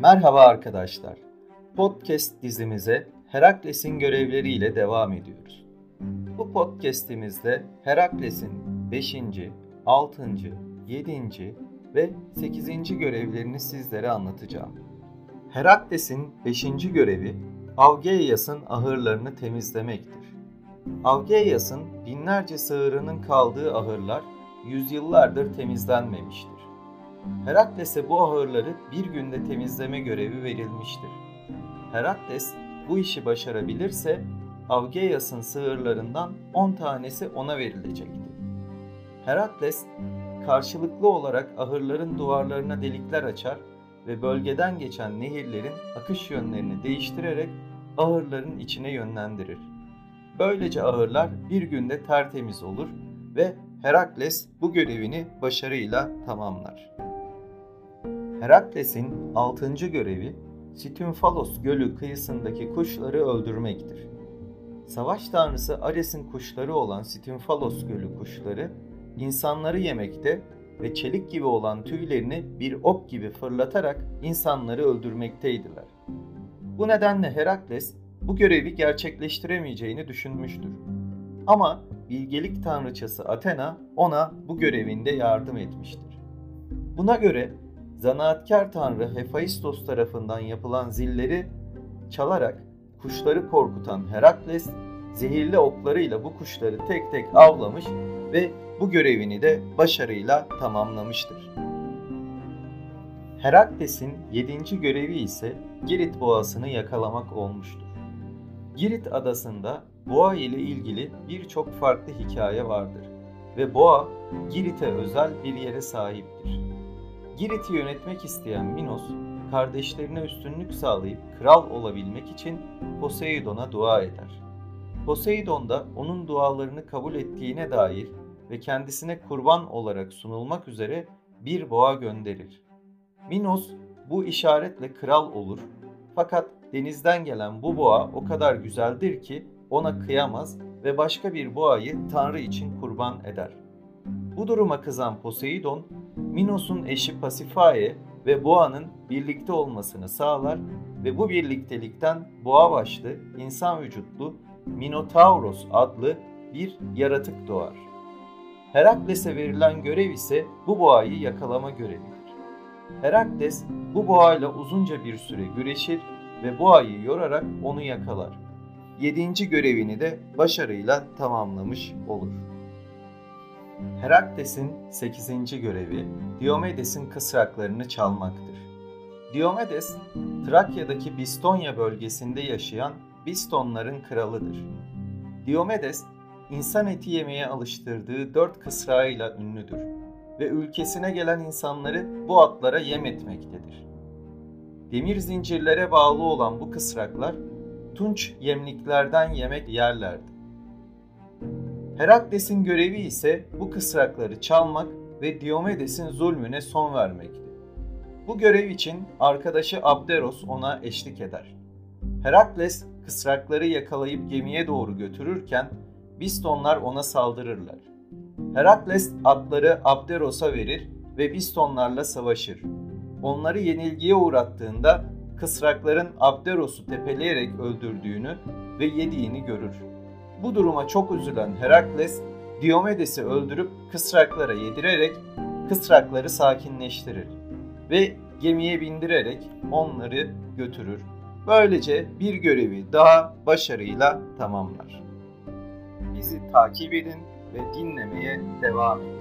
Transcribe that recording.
Merhaba arkadaşlar. Podcast dizimize Herakles'in görevleriyle devam ediyoruz. Bu podcast'imizde Herakles'in 5. 6. 7. ve 8. görevlerini sizlere anlatacağım. Herakles'in 5. görevi Avgeias'ın ahırlarını temizlemektir. Avgeias'ın binlerce sığırının kaldığı ahırlar yüzyıllardır temizlenmemiştir. Herakles'e bu ahırları bir günde temizleme görevi verilmiştir. Herakles bu işi başarabilirse Avgeias'ın sığırlarından 10 tanesi ona verilecekti. Herakles karşılıklı olarak ahırların duvarlarına delikler açar ve bölgeden geçen nehirlerin akış yönlerini değiştirerek ahırların içine yönlendirir. Böylece ahırlar bir günde tertemiz olur ve Herakles bu görevini başarıyla tamamlar. Herakles'in altıncı görevi Stymfalos Gölü kıyısındaki kuşları öldürmektir. Savaş tanrısı Ares'in kuşları olan Stymfalos Gölü kuşları insanları yemekte ve çelik gibi olan tüylerini bir ok gibi fırlatarak insanları öldürmekteydiler. Bu nedenle Herakles bu görevi gerçekleştiremeyeceğini düşünmüştür. Ama bilgelik tanrıçası Athena ona bu görevinde yardım etmiştir. Buna göre zanaatkar tanrı Hephaistos tarafından yapılan zilleri çalarak kuşları korkutan Herakles zehirli oklarıyla bu kuşları tek tek avlamış ve bu görevini de başarıyla tamamlamıştır. Herakles'in yedinci görevi ise Girit boğasını yakalamak olmuştur. Girit adasında boğa ile ilgili birçok farklı hikaye vardır ve boğa Girit'e özel bir yere sahiptir. Girit'i yönetmek isteyen Minos, kardeşlerine üstünlük sağlayıp kral olabilmek için Poseidon'a dua eder. Poseidon da onun dualarını kabul ettiğine dair ve kendisine kurban olarak sunulmak üzere bir boğa gönderir. Minos bu işaretle kral olur fakat denizden gelen bu boğa o kadar güzeldir ki ona kıyamaz ve başka bir boğayı Tanrı için kurban eder. Bu duruma kızan Poseidon, Minos'un eşi Pasifae ve boğanın birlikte olmasını sağlar ve bu birliktelikten boğa başlı, insan vücutlu Minotauros adlı bir yaratık doğar. Herakles'e verilen görev ise bu boğayı yakalama görevidir. Herakles bu boğayla uzunca bir süre güreşir ve boğayı yorarak onu yakalar. Yedinci görevini de başarıyla tamamlamış olur. Herakles'in sekizinci görevi Diomedes'in kısraklarını çalmaktır. Diomedes, Trakya'daki Bistonya bölgesinde yaşayan Bistonların kralıdır. Diomedes, insan eti yemeye alıştırdığı dört kısrağıyla ünlüdür ve ülkesine gelen insanları bu atlara yem etmektedir. Demir zincirlere bağlı olan bu kısraklar tunç yemliklerden yemek yerlerdi. Herakles'in görevi ise bu kısrakları çalmak ve Diomedes'in zulmüne son vermekti. Bu görev için arkadaşı Abderos ona eşlik eder. Herakles kısrakları yakalayıp gemiye doğru götürürken Bistonlar ona saldırırlar. Herakles atları Abderos'a verir ve Bistonlarla savaşır. Onları yenilgiye uğrattığında kısrakların Abderos'u tepeleyerek öldürdüğünü ve yediğini görür. Bu duruma çok üzülen Herakles, Diomedes'i öldürüp kısraklara yedirerek kısrakları sakinleştirir ve gemiye bindirerek onları götürür. Böylece bir görevi daha başarıyla tamamlar. Bizi takip edin ve dinlemeye devam edin.